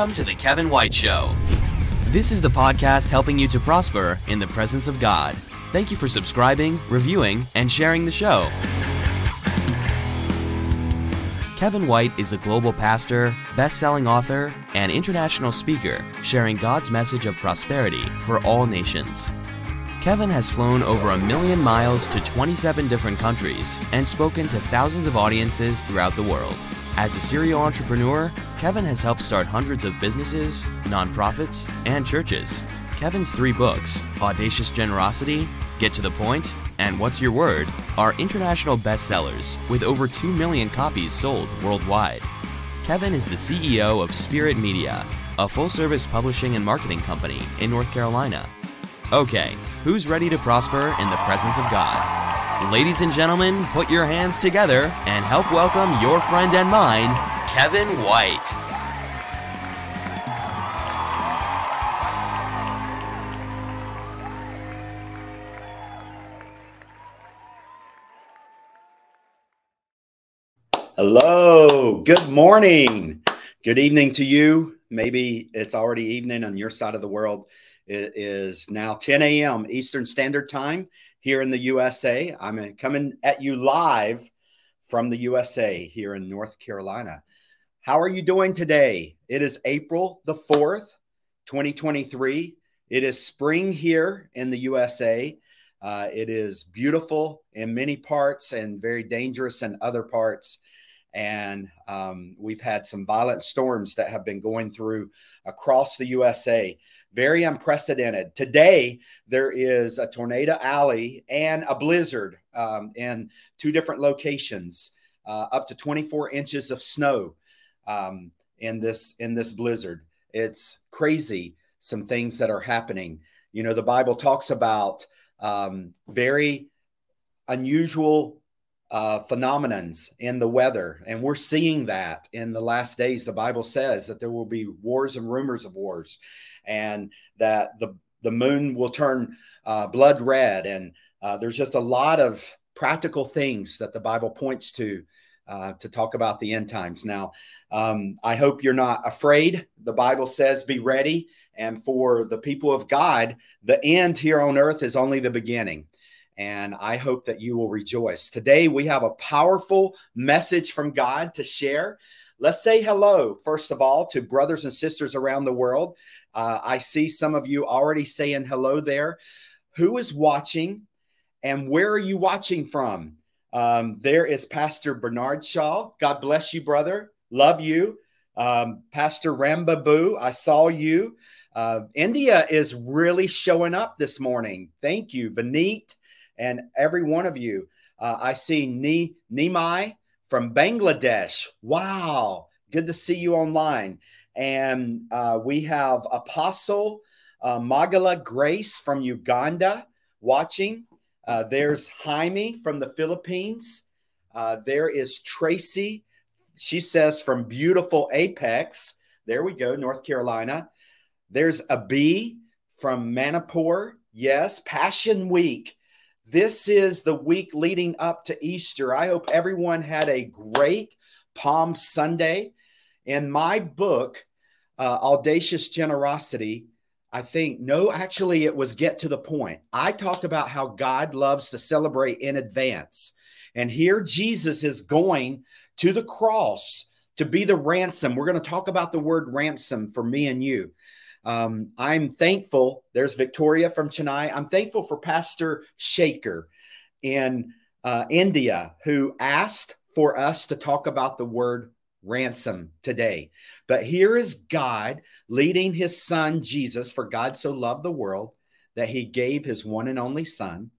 Welcome to The Kevin White Show. This is the podcast helping you to prosper in the presence of God. Thank you for subscribing, reviewing, and sharing the show. Kevin White is a global pastor, best selling author, and international speaker sharing God's message of prosperity for all nations. Kevin has flown over a million miles to 27 different countries and spoken to thousands of audiences throughout the world. As a serial entrepreneur, Kevin has helped start hundreds of businesses, nonprofits, and churches. Kevin's three books, Audacious Generosity, Get to the Point, and What's Your Word, are international bestsellers with over 2 million copies sold worldwide. Kevin is the CEO of Spirit Media, a full service publishing and marketing company in North Carolina. Okay, who's ready to prosper in the presence of God? Ladies and gentlemen, put your hands together and help welcome your friend and mine, Kevin White. Hello, good morning, good evening to you. Maybe it's already evening on your side of the world. It is now 10 a.m. Eastern Standard Time here in the USA. I'm coming at you live from the USA here in North Carolina. How are you doing today? It is April the 4th, 2023. It is spring here in the USA. Uh, it is beautiful in many parts and very dangerous in other parts and um, we've had some violent storms that have been going through across the USA. Very unprecedented. Today, there is a tornado alley and a blizzard um, in two different locations, uh, up to 24 inches of snow um, in this in this blizzard. It's crazy. Some things that are happening. You know, the Bible talks about um, very unusual uh, phenomenons in the weather. And we're seeing that in the last days. The Bible says that there will be wars and rumors of wars, and that the, the moon will turn uh, blood red. And uh, there's just a lot of practical things that the Bible points to uh, to talk about the end times. Now, um, I hope you're not afraid. The Bible says, be ready. And for the people of God, the end here on earth is only the beginning and I hope that you will rejoice. Today, we have a powerful message from God to share. Let's say hello, first of all, to brothers and sisters around the world. Uh, I see some of you already saying hello there. Who is watching and where are you watching from? Um, there is Pastor Bernard Shaw. God bless you, brother. Love you. Um, Pastor Rambabu, I saw you. Uh, India is really showing up this morning. Thank you, Vineet and every one of you. Uh, I see Ni Nimai from Bangladesh. Wow, good to see you online. And uh, we have Apostle uh, Magala Grace from Uganda watching. Uh, there's Jaime from the Philippines. Uh, there is Tracy. She says from beautiful Apex. There we go, North Carolina. There's a B from Manipur. Yes, Passion Week. This is the week leading up to Easter. I hope everyone had a great Palm Sunday. In my book, uh, Audacious Generosity, I think, no, actually, it was Get to the Point. I talked about how God loves to celebrate in advance. And here Jesus is going to the cross to be the ransom. We're going to talk about the word ransom for me and you. Um, I'm thankful. There's Victoria from Chennai. I'm thankful for Pastor Shaker in uh, India who asked for us to talk about the word ransom today. But here is God leading his son Jesus, for God so loved the world that he gave his one and only son,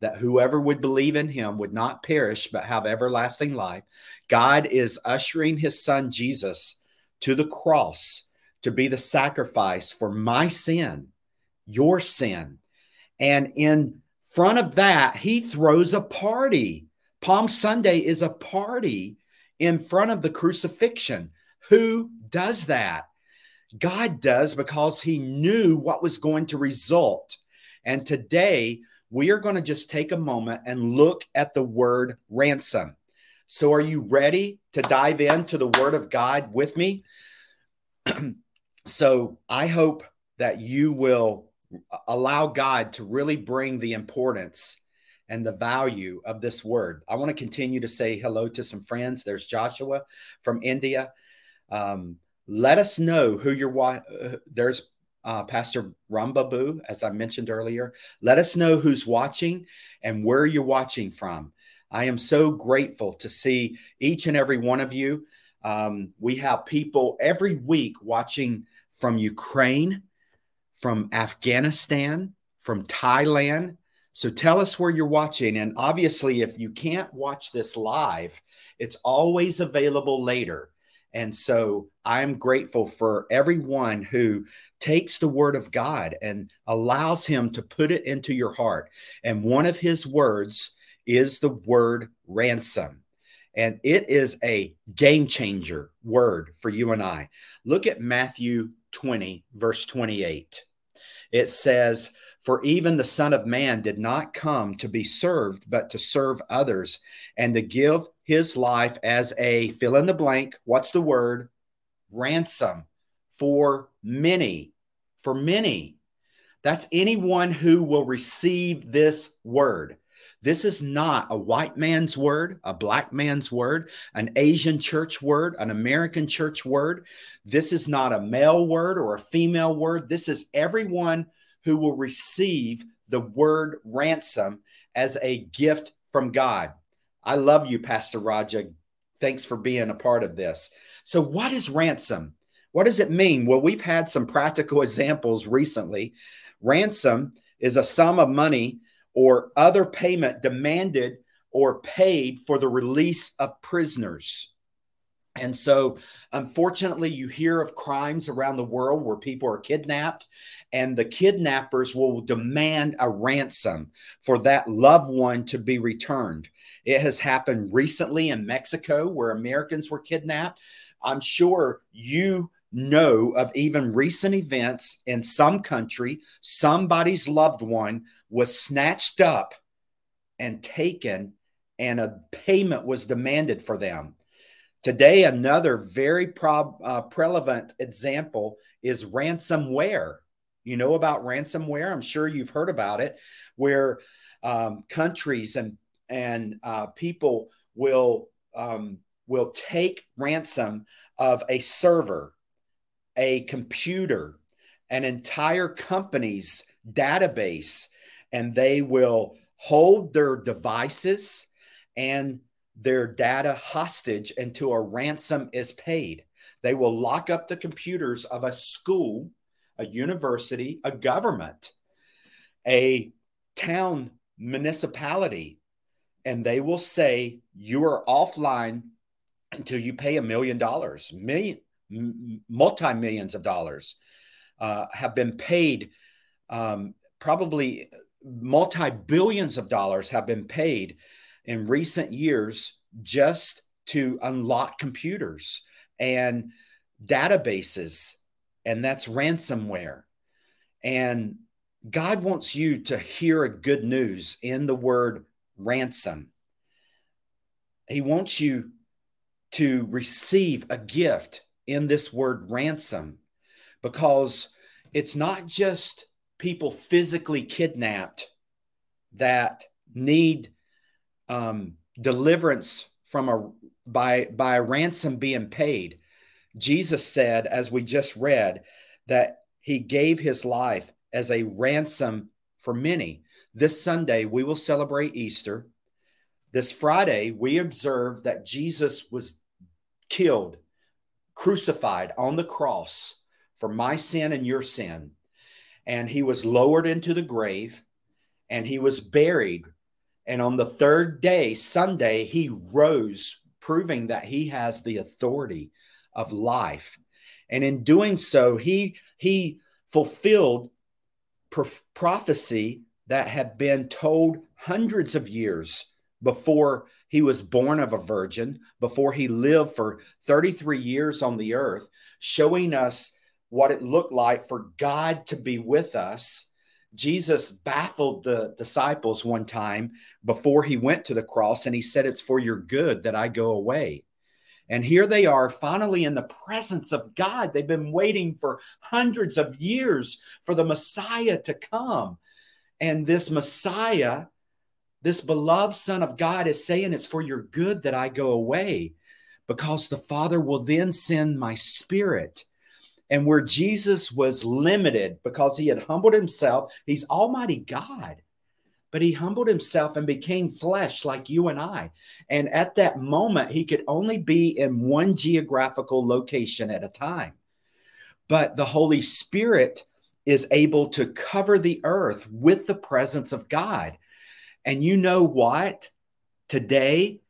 that whoever would believe in him would not perish but have everlasting life. God is ushering his son Jesus to the cross to be the sacrifice for my sin, your sin. And in front of that, he throws a party. Palm Sunday is a party in front of the crucifixion. Who does that? God does because he knew what was going to result. And today, we are going to just take a moment and look at the word ransom. So, are you ready to dive into the word of God with me? so I hope that you will allow God to really bring the importance and the value of this word. I want to continue to say hello to some friends. There's Joshua from India. Um, let us know who you're. Uh, there's uh, Pastor Rambabu, as I mentioned earlier. Let us know who's watching and where you're watching from. I am so grateful to see each and every one of you. Um, we have people every week watching from Ukraine, from Afghanistan, from Thailand. So tell us where you're watching. And obviously, if you can't watch this live, it's always available later. And so I'm grateful for everyone who takes the word of God and allows him to put it into your heart. And one of his words is the word ransom. And it is a game changer word for you and I. Look at Matthew 20, verse 28. It says, For even the Son of Man did not come to be served, but to serve others and to give his life as a fill in the blank. What's the word? Ransom for many. For many. That's anyone who will receive this word. This is not a white man's word, a black man's word, an Asian church word, an American church word. This is not a male word or a female word. This is everyone who will receive the word ransom as a gift from God. I love you, Pastor Raja. Thanks for being a part of this. So, what is ransom? What does it mean? Well, we've had some practical examples recently. Ransom is a sum of money or other payment demanded or paid for the release of prisoners. And so, unfortunately, you hear of crimes around the world where people are kidnapped, and the kidnappers will demand a ransom for that loved one to be returned. It has happened recently in Mexico where Americans were kidnapped. I'm sure you know of even recent events in some country, somebody's loved one was snatched up and taken, and a payment was demanded for them. Today, another very prob- uh, prevalent example is ransomware. You know about ransomware? I'm sure you've heard about it, where um, countries and and uh, people will um, will take ransom of a server a computer, an entire company's database, and they will hold their devices and their data hostage until a ransom is paid. They will lock up the computers of a school, a university, a government, a town municipality, and they will say you are offline until you pay a million dollars, million multi millions of dollars uh, have been paid. Um, probably multi billions of dollars have been paid in recent years just to unlock computers and databases, and that's ransomware. And God wants you to hear a good news in the word ransom. He wants you to receive a gift in this word ransom because it's not just people physically kidnapped that need um, deliverance from a by by a ransom being paid. Jesus said, as we just read, that he gave his life as a ransom for many. This Sunday, we will celebrate Easter. This Friday, we observe that Jesus was killed crucified on the cross for my sin and your sin. And he was lowered into the grave and he was buried. And on the third day, Sunday, he rose, proving that he has the authority of life. And in doing so, he, he fulfilled prophecy that had been told hundreds of years before he was born of a virgin, before he lived for 33 years on the earth, showing us what it looked like for God to be with us. Jesus baffled the disciples one time before he went to the cross, and he said, It's for your good that I go away. And here they are, finally in the presence of God. They've been waiting for hundreds of years for the Messiah to come. And this Messiah, this beloved Son of God, is saying, It's for your good that I go away, because the Father will then send my Spirit. And where Jesus was limited because he had humbled himself, he's Almighty God but he humbled himself and became flesh like you and I. And at that moment, he could only be in one geographical location at a time. But the Holy Spirit is able to cover the earth with the presence of God. And you know what? Today,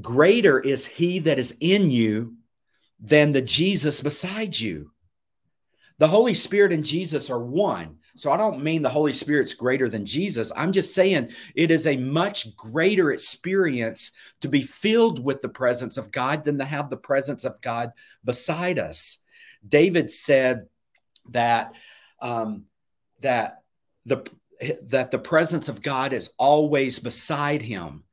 greater is he that is in you than the Jesus beside you. The Holy Spirit and Jesus are one. So I don't mean the Holy Spirit's greater than Jesus. I'm just saying it is a much greater experience to be filled with the presence of God than to have the presence of God beside us. David said that um, that the that the presence of God is always beside him.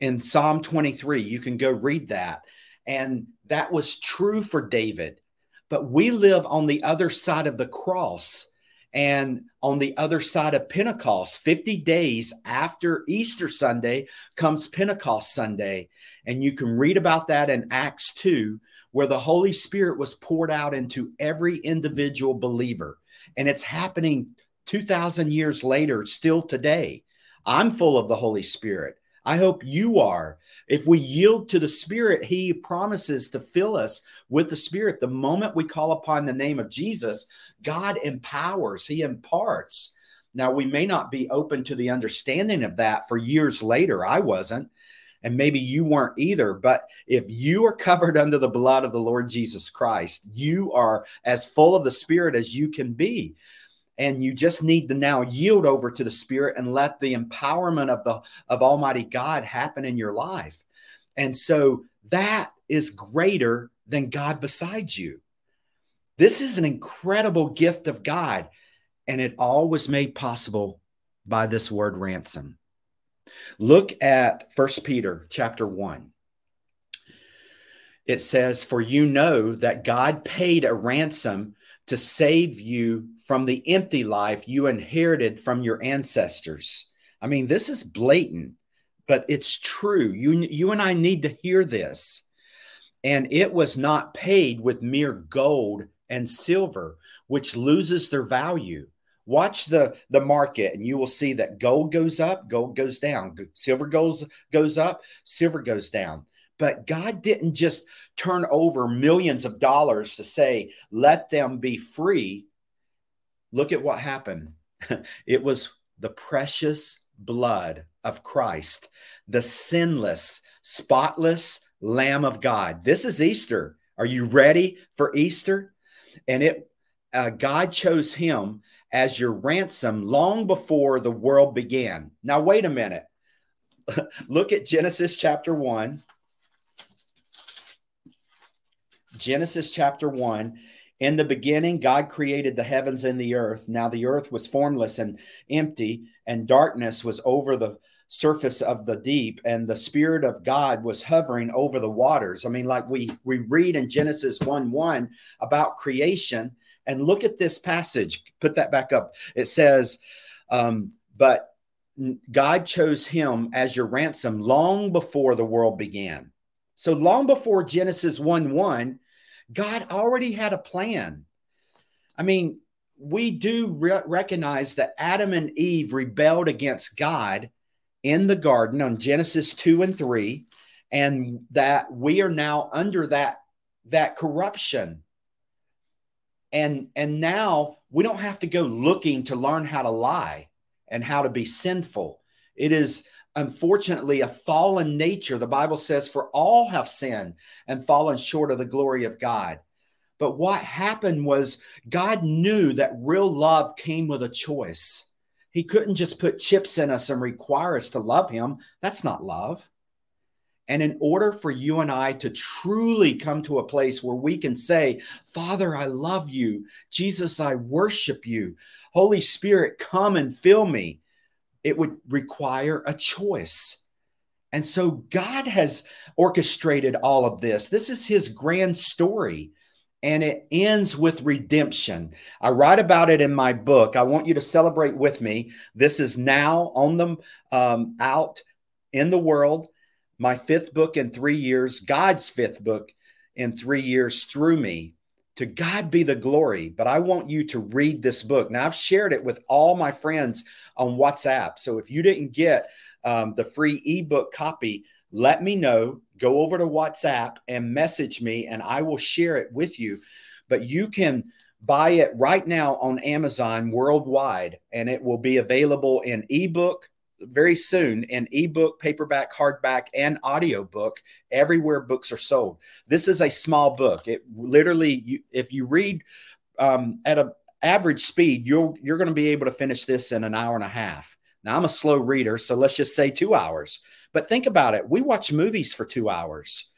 In Psalm 23, you can go read that. And that was true for David. But we live on the other side of the cross and on the other side of Pentecost, 50 days after Easter Sunday comes Pentecost Sunday. And you can read about that in Acts 2, where the Holy Spirit was poured out into every individual believer. And it's happening 2,000 years later, still today. I'm full of the Holy Spirit. I hope you are. If we yield to the Spirit, He promises to fill us with the Spirit. The moment we call upon the name of Jesus, God empowers, He imparts. Now, we may not be open to the understanding of that for years later. I wasn't, and maybe you weren't either. But if you are covered under the blood of the Lord Jesus Christ, you are as full of the Spirit as you can be and you just need to now yield over to the spirit and let the empowerment of the of almighty god happen in your life. And so that is greater than god beside you. This is an incredible gift of god and it all was made possible by this word ransom. Look at first peter chapter 1 it says for you know that god paid a ransom to save you from the empty life you inherited from your ancestors. I mean, this is blatant, but it's true. You, you and I need to hear this. And it was not paid with mere gold and silver, which loses their value. Watch the, the market and you will see that gold goes up, gold goes down, silver goes, goes up, silver goes down. But God didn't just turn over millions of dollars to say, let them be free. Look at what happened. it was the precious blood of Christ, the sinless, spotless Lamb of God. This is Easter. Are you ready for Easter? And it uh, God chose him as your ransom long before the world began. Now, wait a minute. Look at Genesis chapter 1. Genesis chapter 1. In the beginning, God created the heavens and the earth. Now the earth was formless and empty, and darkness was over the surface of the deep, and the Spirit of God was hovering over the waters. I mean, like we, we read in Genesis 1 1 about creation. And look at this passage. Put that back up. It says, um, But God chose him as your ransom long before the world began. So long before Genesis 1 1, God already had a plan. I mean, we do re- recognize that Adam and Eve rebelled against God in the garden on Genesis 2 and 3 and that we are now under that that corruption and and now we don't have to go looking to learn how to lie and how to be sinful it is unfortunately a fallen nature. The Bible says, For all have sinned and fallen short of the glory of God. But what happened was God knew that real love came with a choice. He couldn't just put chips in us and require us to love Him. That's not love. And in order for you and I to truly come to a place where we can say, Father, I love you. Jesus, I worship you. Holy Spirit, come and fill me it would require a choice. And so God has orchestrated all of this. This is his grand story and it ends with redemption. I write about it in my book. I want you to celebrate with me. This is now on the um, out in the world. My fifth book in three years, God's fifth book in three years through me. To God be the glory. But I want you to read this book. Now, I've shared it with all my friends on WhatsApp. So if you didn't get um, the free ebook copy, let me know. Go over to WhatsApp and message me, and I will share it with you. But you can buy it right now on Amazon worldwide, and it will be available in ebook very soon in ebook, paperback, hardback, and audiobook everywhere books are sold. This is a small book. It literally, you, if you read um, at an average speed, you're you're going to be able to finish this in an hour and a half. Now I'm a slow reader, so let's just say two hours. But think about it. We watch movies for two hours.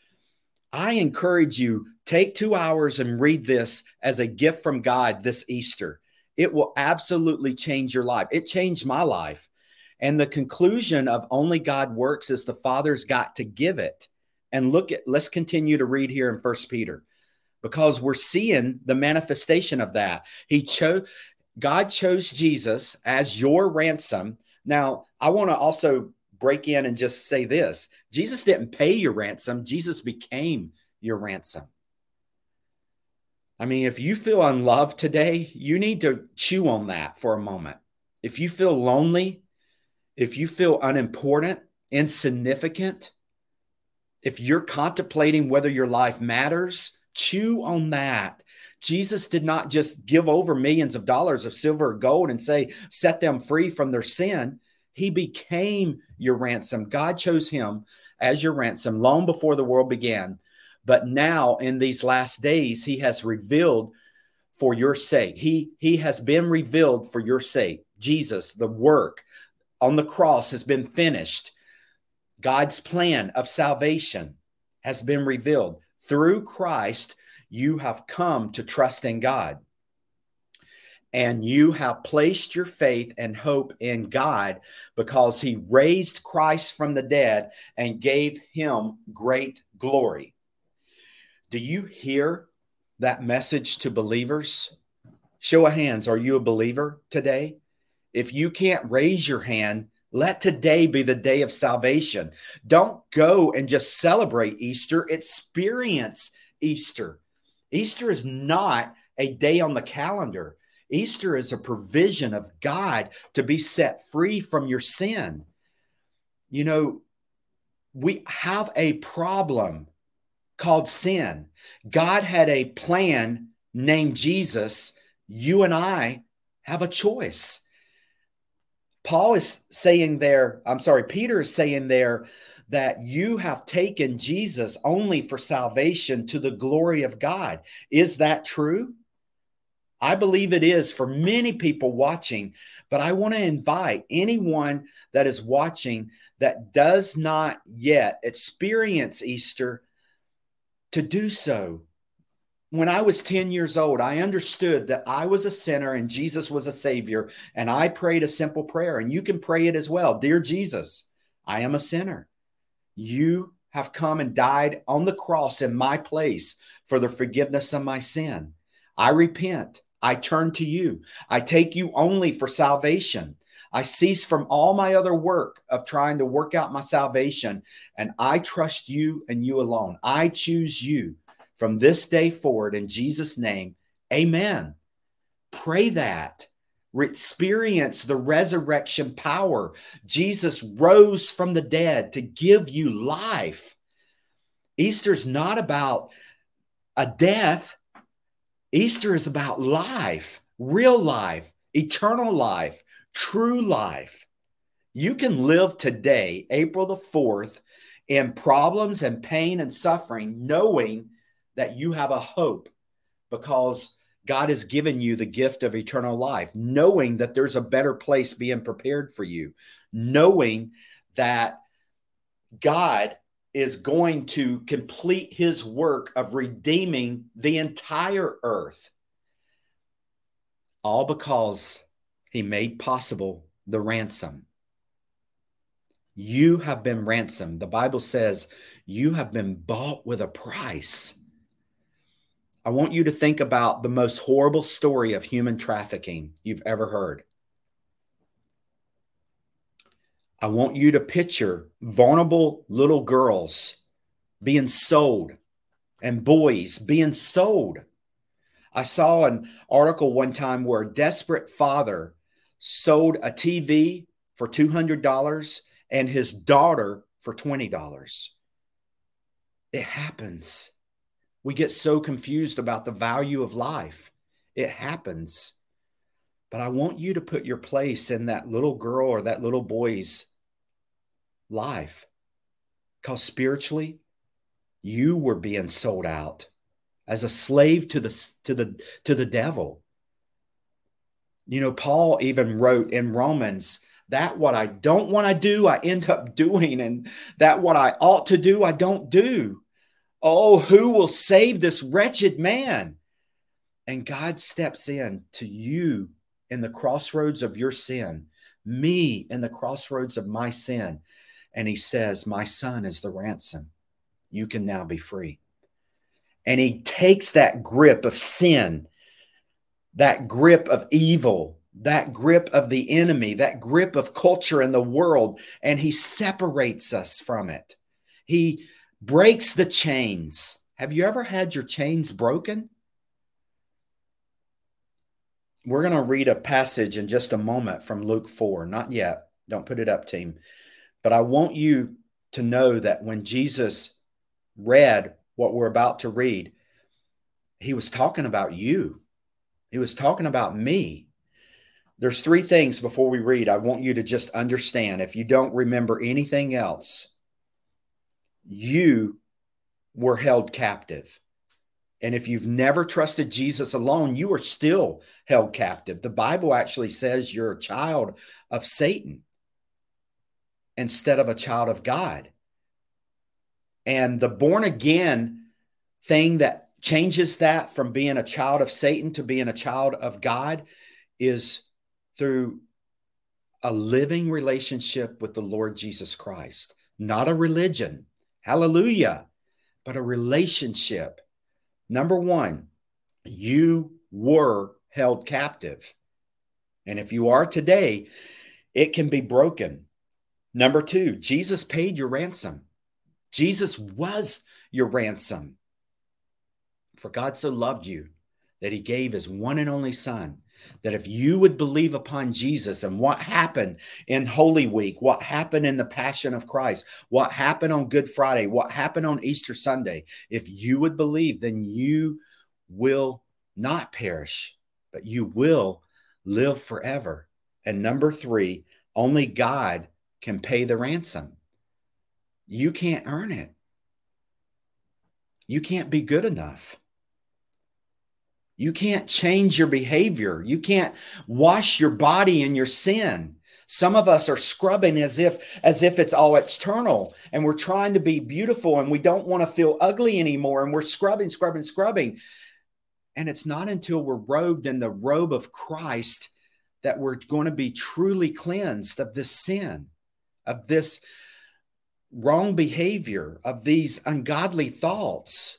I encourage you take two hours and read this as a gift from God this Easter. It will absolutely change your life. It changed my life. And the conclusion of only God works is the Father's got to give it. And look at, let's continue to read here in First Peter because we're seeing the manifestation of that. He chose, God chose Jesus as your ransom. Now, I want to also break in and just say this Jesus didn't pay your ransom, Jesus became your ransom. I mean, if you feel unloved today, you need to chew on that for a moment. If you feel lonely, if you feel unimportant, insignificant, if you're contemplating whether your life matters, chew on that. Jesus did not just give over millions of dollars of silver or gold and say, set them free from their sin. He became your ransom. God chose him as your ransom long before the world began. But now, in these last days, he has revealed for your sake. He, he has been revealed for your sake. Jesus, the work, on the cross has been finished. God's plan of salvation has been revealed. Through Christ, you have come to trust in God. And you have placed your faith and hope in God because he raised Christ from the dead and gave him great glory. Do you hear that message to believers? Show of hands, are you a believer today? If you can't raise your hand, let today be the day of salvation. Don't go and just celebrate Easter, experience Easter. Easter is not a day on the calendar. Easter is a provision of God to be set free from your sin. You know, we have a problem called sin. God had a plan named Jesus. You and I have a choice. Paul is saying there, I'm sorry, Peter is saying there that you have taken Jesus only for salvation to the glory of God. Is that true? I believe it is for many people watching, but I want to invite anyone that is watching that does not yet experience Easter to do so when I was 10 years old, I understood that I was a sinner and Jesus was a savior. And I prayed a simple prayer, and you can pray it as well. Dear Jesus, I am a sinner. You have come and died on the cross in my place for the forgiveness of my sin. I repent. I turn to you. I take you only for salvation. I cease from all my other work of trying to work out my salvation, and I trust you and you alone. I choose you from this day forward in Jesus' name. Amen. Pray that. Experience the resurrection power. Jesus rose from the dead to give you life. Easter's not about a death, Easter is about life, real life, eternal life, true life. You can live today, April the 4th, in problems and pain and suffering, knowing that you have a hope because God has given you the gift of eternal life, knowing that there's a better place being prepared for you, knowing that God is going to complete his work of redeeming the entire earth, all because he made possible the ransom. You have been ransomed. The Bible says you have been bought with a price. I want you to think about the most horrible story of human trafficking you've ever heard. I want you to picture vulnerable little girls being sold and boys being sold. I saw an article one time where a desperate father sold a TV for $200 and his daughter for $20. It happens. We get so confused about the value of life. It happens. But I want you to put your place in that little girl or that little boy's life. Because spiritually, you were being sold out as a slave to the to the to the devil. You know, Paul even wrote in Romans that what I don't want to do, I end up doing, and that what I ought to do, I don't do. Oh, who will save this wretched man? And God steps in to you in the crossroads of your sin, me in the crossroads of my sin. And he says, My son is the ransom. You can now be free. And he takes that grip of sin, that grip of evil, that grip of the enemy, that grip of culture and the world, and he separates us from it. He breaks the chains. Have you ever had your chains broken? We're going to read a passage in just a moment from Luke 4. Not yet. Don't put it up, team. But I want you to know that when Jesus read what we're about to read, he was talking about you. He was talking about me. There's three things before we read I want you to just understand. If you don't remember anything else, you were held captive. And if you've never trusted Jesus alone, you are still held captive. The Bible actually says you're a child of Satan instead of a child of God. And the born again thing that changes that from being a child of Satan to being a child of God is through a living relationship with the Lord Jesus Christ, not a religion. Hallelujah. But a relationship. Number one, you were held captive. And if you are today, it can be broken. Number two, Jesus paid your ransom. Jesus was your ransom. For God so loved you that he gave his one and only Son, that if you would believe upon Jesus and what happened in Holy Week, what happened in the Passion of Christ, what happened on Good Friday, what happened on Easter Sunday, if you would believe, then you will not perish, but you will live forever. And number three, only God can pay the ransom. You can't earn it. You can't be good enough. You can't change your behavior. You can't wash your body in your sin. Some of us are scrubbing as if as if it's all external and we're trying to be beautiful and we don't want to feel ugly anymore and we're scrubbing scrubbing scrubbing. And it's not until we're robed in the robe of Christ that we're going to be truly cleansed of this sin, of this wrong behavior, of these ungodly thoughts.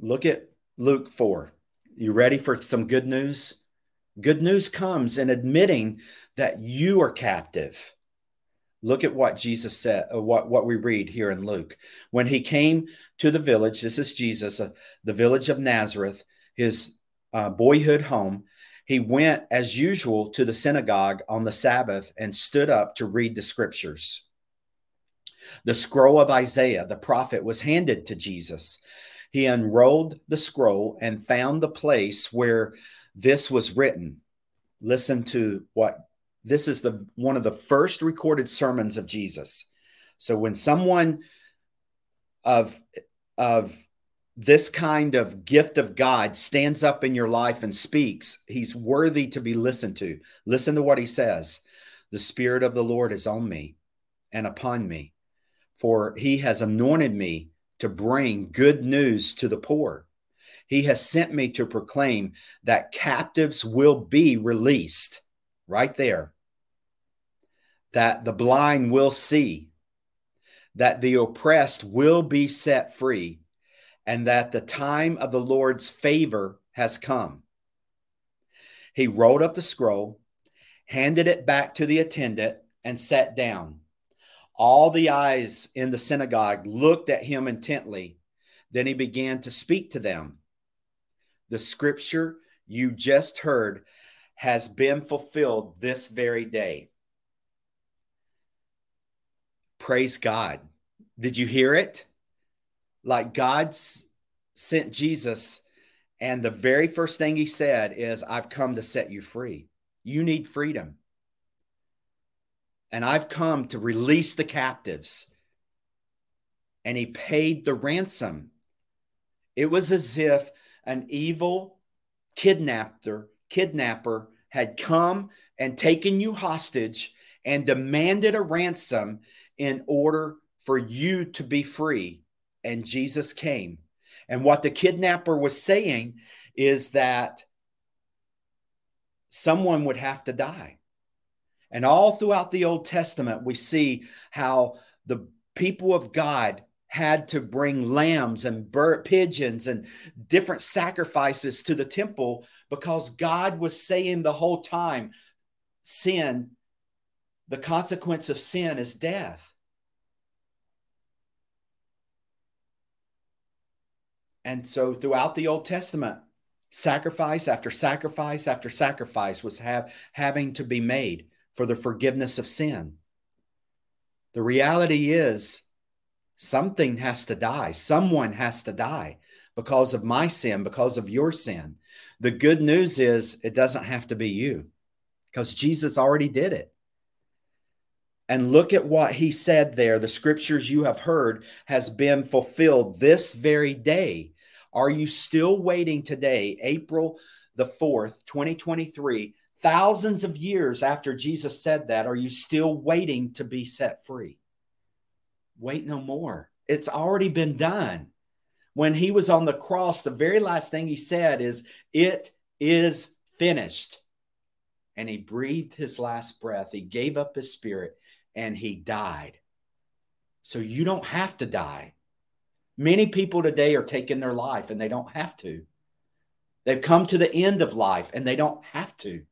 Look at Luke 4. You ready for some good news? Good news comes in admitting that you are captive. Look at what Jesus said, uh, what, what we read here in Luke. When he came to the village, this is Jesus, uh, the village of Nazareth, his uh, boyhood home, he went as usual to the synagogue on the Sabbath and stood up to read the scriptures. The scroll of Isaiah, the prophet, was handed to Jesus. He unrolled the scroll and found the place where this was written. Listen to what this is the one of the first recorded sermons of Jesus. So when someone of of this kind of gift of God stands up in your life and speaks, he's worthy to be listened to. Listen to what he says. The spirit of the Lord is on me and upon me, for he has anointed me to bring good news to the poor. He has sent me to proclaim that captives will be released right there, that the blind will see, that the oppressed will be set free, and that the time of the Lord's favor has come. He rolled up the scroll, handed it back to the attendant, and sat down. All the eyes in the synagogue looked at him intently. Then he began to speak to them. The scripture you just heard has been fulfilled this very day. Praise God. Did you hear it? Like God sent Jesus, and the very first thing he said is, I've come to set you free. You need freedom. And I've come to release the captives. And he paid the ransom. It was as if an evil kidnapper, kidnapper had come and taken you hostage and demanded a ransom in order for you to be free. And Jesus came. And what the kidnapper was saying is that someone would have to die. And all throughout the Old Testament, we see how the people of God had to bring lambs and pigeons and different sacrifices to the temple because God was saying the whole time sin, the consequence of sin is death. And so throughout the Old Testament, sacrifice after sacrifice after sacrifice was have, having to be made for the forgiveness of sin. The reality is, something has to die. Someone has to die because of my sin, because of your sin. The good news is, it doesn't have to be you because Jesus already did it. And look at what he said there. The scriptures you have heard has been fulfilled this very day. Are you still waiting today, April the 4th, 2023, thousands of years after Jesus said that? Are you still waiting to be set free? Wait no more. It's already been done. When he was on the cross, the very last thing he said is, It is finished. And he breathed his last breath. He gave up his spirit and he died. So you don't have to die. Many people today are taking their life and they don't have to. They've come to the end of life and they don't have to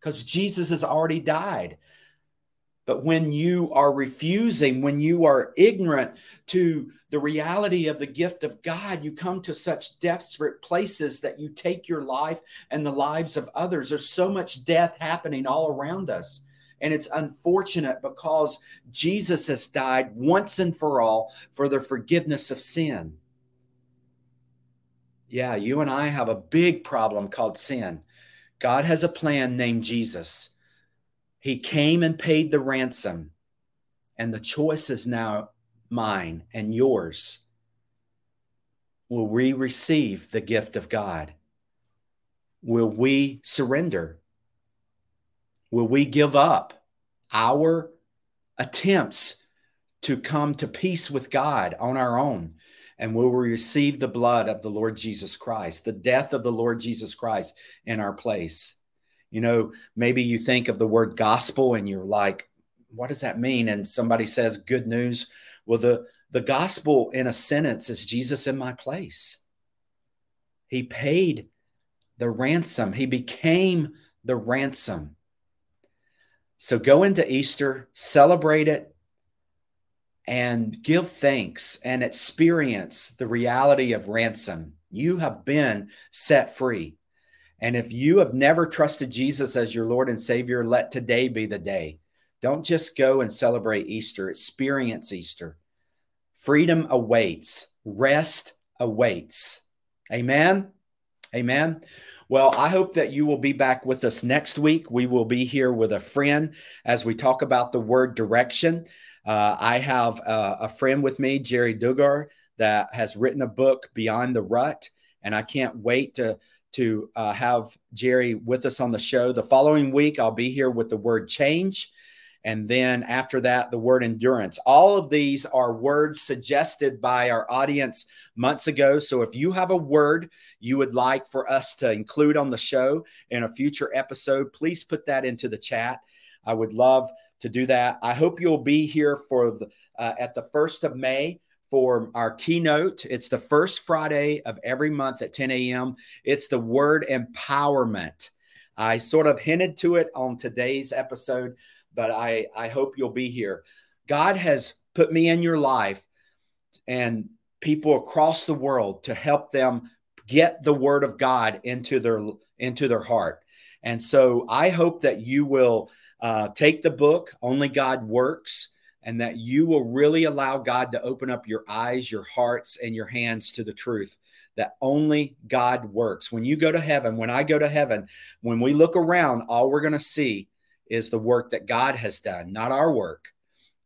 because Jesus has already died. But when you are refusing, when you are ignorant to the reality of the gift of God, you come to such desperate places that you take your life and the lives of others. There's so much death happening all around us. And it's unfortunate because Jesus has died once and for all for the forgiveness of sin. Yeah, you and I have a big problem called sin. God has a plan named Jesus. He came and paid the ransom, and the choice is now mine and yours. Will we receive the gift of God? Will we surrender? Will we give up our attempts to come to peace with God on our own? And we will receive the blood of the Lord Jesus Christ, the death of the Lord Jesus Christ in our place? You know, maybe you think of the word gospel and you're like, what does that mean? And somebody says good news. Well, the, the gospel in a sentence is Jesus in my place. He paid the ransom, He became the ransom so go into Easter, celebrate it, and give thanks and experience the reality of ransom. You have been set free. And if you have never trusted Jesus as your Lord and Savior, let today be the day. Don't just go and celebrate Easter, experience Easter. Freedom awaits, rest awaits. Amen. Amen. Well, I hope that you will be back with us next week. We will be here with a friend as we talk about the word direction. Uh, I have uh, a friend with me, Jerry Dugar, that has written a book, Beyond the Rut, and I can't wait to to uh, have Jerry with us on the show. The following week, I'll be here with the word change. And then after that, the word endurance. All of these are words suggested by our audience months ago. So if you have a word you would like for us to include on the show in a future episode, please put that into the chat. I would love to do that. I hope you'll be here for the, uh, at the first of May for our keynote. It's the first Friday of every month at 10 a.m. It's the word empowerment. I sort of hinted to it on today's episode, but I, I hope you'll be here. God has put me in your life and people across the world to help them get the word of God into their into their heart. And so I hope that you will uh, take the book, Only God Works, and that you will really allow God to open up your eyes, your hearts, and your hands to the truth that only God works. When you go to heaven, when I go to heaven, when we look around, all we're going to see is the work that God has done, not our work.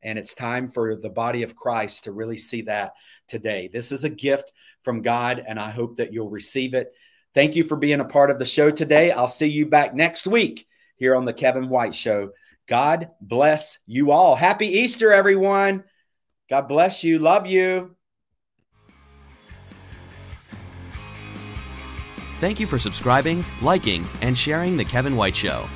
And it's time for the body of Christ to really see that today. This is a gift from God, and I hope that you'll receive it. Thank you for being a part of the show today. I'll see you back next week here on the Kevin White Show. God bless you all. Happy Easter, everyone. God bless you. Love you. Thank you for subscribing, liking, and sharing The Kevin White Show.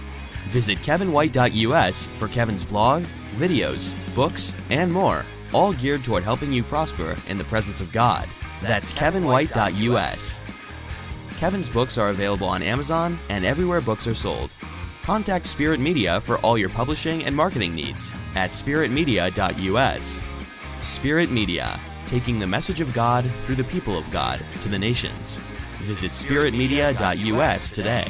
Visit kevinwhite.us for Kevin's blog, videos, books, and more, all geared toward helping you prosper in the presence of God. That's kevinwhite.us. Kevin's books are available on Amazon and everywhere books are sold. Contact Spirit Media for all your publishing and marketing needs at spiritmedia.us. Spirit Media, taking the message of God through the people of God to the nations. Visit spiritmedia.us today.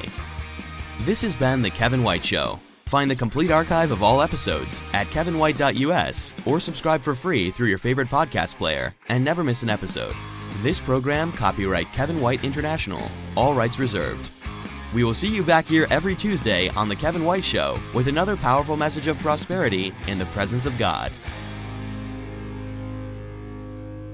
This has been The Kevin White Show. Find the complete archive of all episodes at kevinwhite.us or subscribe for free through your favorite podcast player and never miss an episode. This program copyright Kevin White International, all rights reserved. We will see you back here every Tuesday on The Kevin White Show with another powerful message of prosperity in the presence of God.